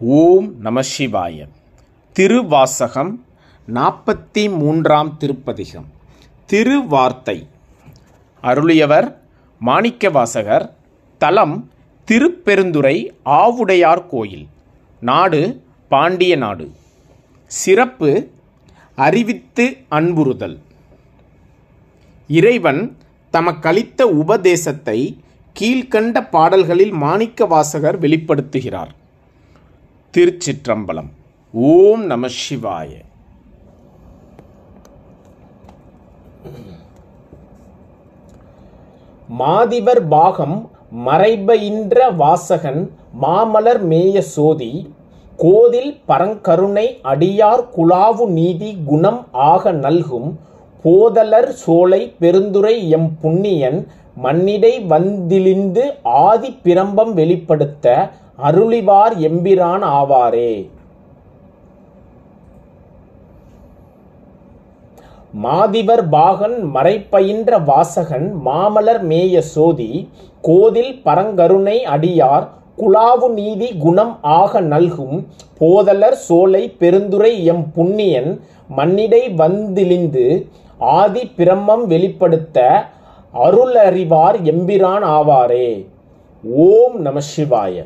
ஓம் நம சிவாய. திருவாசகம் நாற்பத்தி மூன்றாம் திருப்பதிகம். திருவார்த்தை. அருளியவர் மாணிக்கவாசகர் தலம் திருப்பெருந்துறை ஆவுடையார் கோயில். நாடு பாண்டிய நாடு. சிறப்பு அறிவித்து அன்புறுதல். இறைவன் தமக்களித்த உபதேசத்தை கீழ்க்கண்ட பாடல்களில் மாணிக்கவாசகர் வெளிப்படுத்துகிறார். திருச்சிற்றம்பலம். ஓம் நம சிவாய. மாதிவர் பாகம் மறைபயின்ற வாசகன் மாமலர் மேய சோதி கோதில் பரங்கருணை அடியார் குலாவு நீதி குணம் ஆக நல்கும் போதலர் சோலை பெருந்துரை எம் புண்ணியன் மன்னிடை வந்திழிந்து ஆதி பிரம்பம் வெளிப்படுத்த அருளிவார் எம்பிரான் ஆவாரே. மாதிவர் பாகன் மறைப்பயின்ற வாசகன் மாமலர் மேய சோதி கோதில் பரங்கருணை அடியார் குலாவு நீதி குணம் ஆக நல்கும் போதலர் சோலை பெருந்துரை எம் புண்ணியன் மன்னிடை வந்திழிந்து ஆதி பிரம்மம் வெளிப்படுத்த அருளறிவார் எம்பிரான் ஆவாரே. ஓம் நம சிவாய.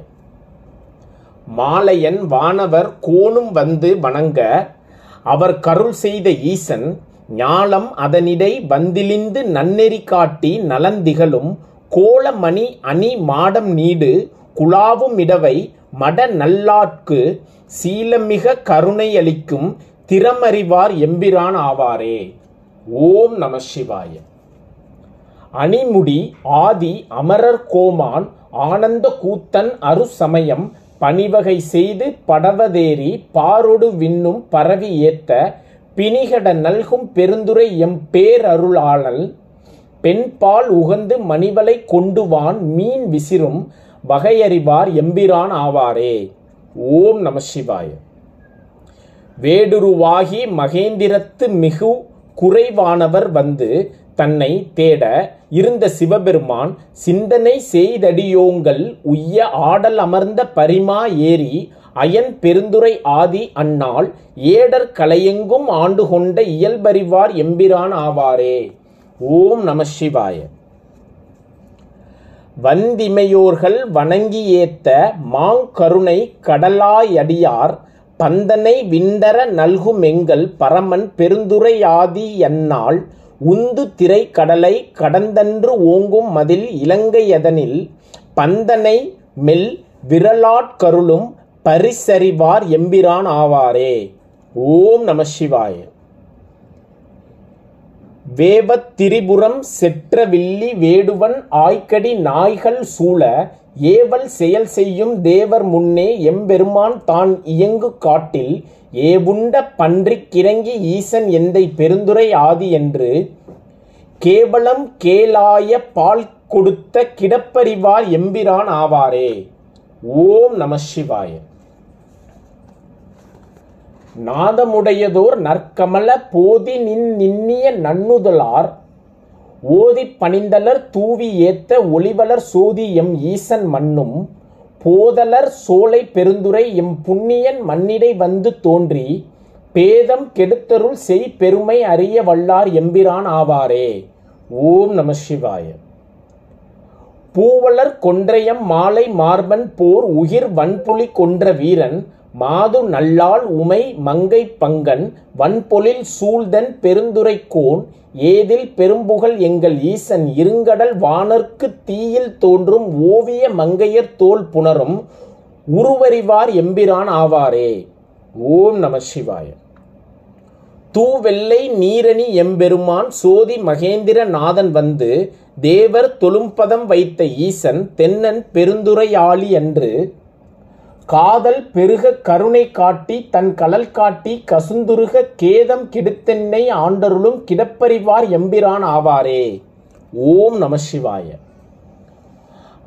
மாலையன் வானவர் கோணும் வந்து வணங்க அவர் கருள் செய்த ஈசன் ஞாலம் அதனிடை வந்திலிந்து நன்னெறி காட்டி நலந்திகளும் கோலமணி அணி மாடம் நீடு குழாவும் இடவை மட நல்லாட்கு சீலமிக கருணையளிக்கும் திறமறிவார் எம்பிரான் ஆவாரே. ஓம் நம சிவாய. அணிமுடி ஆதி அமரர் கோமான் ஆனந்த கூத்தன் அரு சமயம் பணிவகை செய்து படவதேறி பாரொடு விண்ணும் பரவி ஏத்த பிணிகட நல்கும் பெருந்துரை எம் பேரருளாளல் பெண்பால் உகந்து மணிவலை கொண்டுவான் மீன் விசிறும் வகையறிவார் எம்பிரான் ஆவாரே. ஓம் நம சிவாய. வேடுருவாகி மகேந்திரத்து மிகு குறைவானவர் வந்து தன்னை தேட இருந்த சிவபெருமான் சிந்தனை செய்தடியோங்கள் உய்ய ஆடல் அமர்ந்த பரிமா ஏறி அயன் பெருந்துரை ஆதி அந்நாள் ஏடர் கலையெங்கும் ஆண்டு கொண்ட இயல்பறிவார் எம்பிரான் ஆவாரே. ஓம் நம சிவாய. வந்திமையோர்கள் வணங்கி ஏத்த மாங்கருணை கடலாயடியார் பந்தனை விண்டர நல்குமெங்கள் பரமன் பெருந்துரையாதி என்னால் உந்து திரை கடலை கடந்தன்று ஓங்கும் மதில் இலங்கையதனில் பந்தனை மெல் விரலாட்கருளும் பரிசறிவார் எம்பிரான் ஆவாரே. ஓம் நம சிவாய. வேவத்திரிபுரம் செற்ற செற்றவில்லி வேடுவன் ஆய்க்கடி நாய்கள் சூழ ஏவல் செயல் செய்யும் தேவர் முன்னே எம்பெருமான் தான் இயங்கு காட்டில் ஏவுண்ட பன்றிக் கிறங்கி ஈசன் எந்தை பெருந்துரை ஆதி என்று கேவலம் கேளாய பால் கொடுத்த கிடப்பறிவார் எம்பிரான் ஆவாரே. ஓம் நம சிவாய. நாதமுடையதோர் நற்கமல போதி நின் நின்னிய நன்னுதலார் ஓதி பணிந்தலர் தூவி ஏத்த ஒளிவலர் சோதி எம் ஈசன் மண்ணும் போதலர் சோலை பெருந்துரை எம் புண்ணியன் மண்ணிடை வந்து தோன்றி பேதம் கெடுத்தருள் செய் பெருமை அறிய வல்லார் எம்பிரான் ஆவாரே. ஓம் நம சிவாய. பூவலர் கொன்றையம் மாலை மார்பன் போர் உயிர் வன்புலி கொன்ற வீரன் மாது நல்லாள் உமை மங்கை பங்கன் வன்பொழில் சூழ்தன் பெருந்துரைக்கோன் ஏதில் பெரும்புகழ் எங்கள் ஈசன் இருங்கடல் வானர்க்கு தீயில் தோன்றும் ஓவிய மங்கையர் தோல் புணரும் உருவறிவார் எம்பிரான் ஆவாரே. ஓம் நம சிவாய. தூவெல்லை நீரணி எம்பெருமான் சோதி மகேந்திர நாதன் வந்து தேவர் தொழும்பதம் வைத்த ஈசன் தென்னன் பெருந்துரையாளி என்று காதல் பெருக கருணை காட்டி தன் கலல் காட்டி கசுந்துருக கேதம் கிடுத்தென்னை ஆண்டருளும் கிடப்பறிவார் எம்பிரான் ஆவாரே. ஓம் நம சிவாய.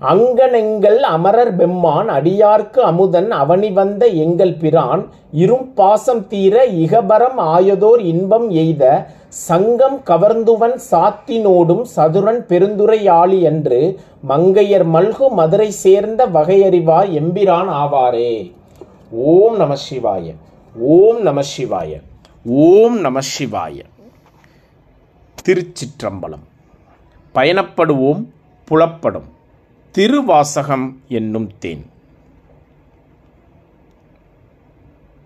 அங்கனெங்கள் அமரர் பெம்மான் அடியார்க்கு அமுதன் அவனி வந்த எங்கள் பிரான் இரும் பாசம் தீர இகபரம் ஆயதோர் இன்பம் எய்த சங்கம் கவர்ந்துவன் சாத்தினோடும் சதுரன் பெருந்துரையாளி என்று மங்கையர் மல்கு மதுரை சேர்ந்த வகையறிவார் எம்பிரான் ஆவாரே. ஓம் நம சிவாய. ஓம் நம சிவாய. ஓம் நம சிவாய. திருச்சிற்றம்பலம். பயணப்படுவோம் புலப்படும். திருவாசகம் என்னும் தேன்.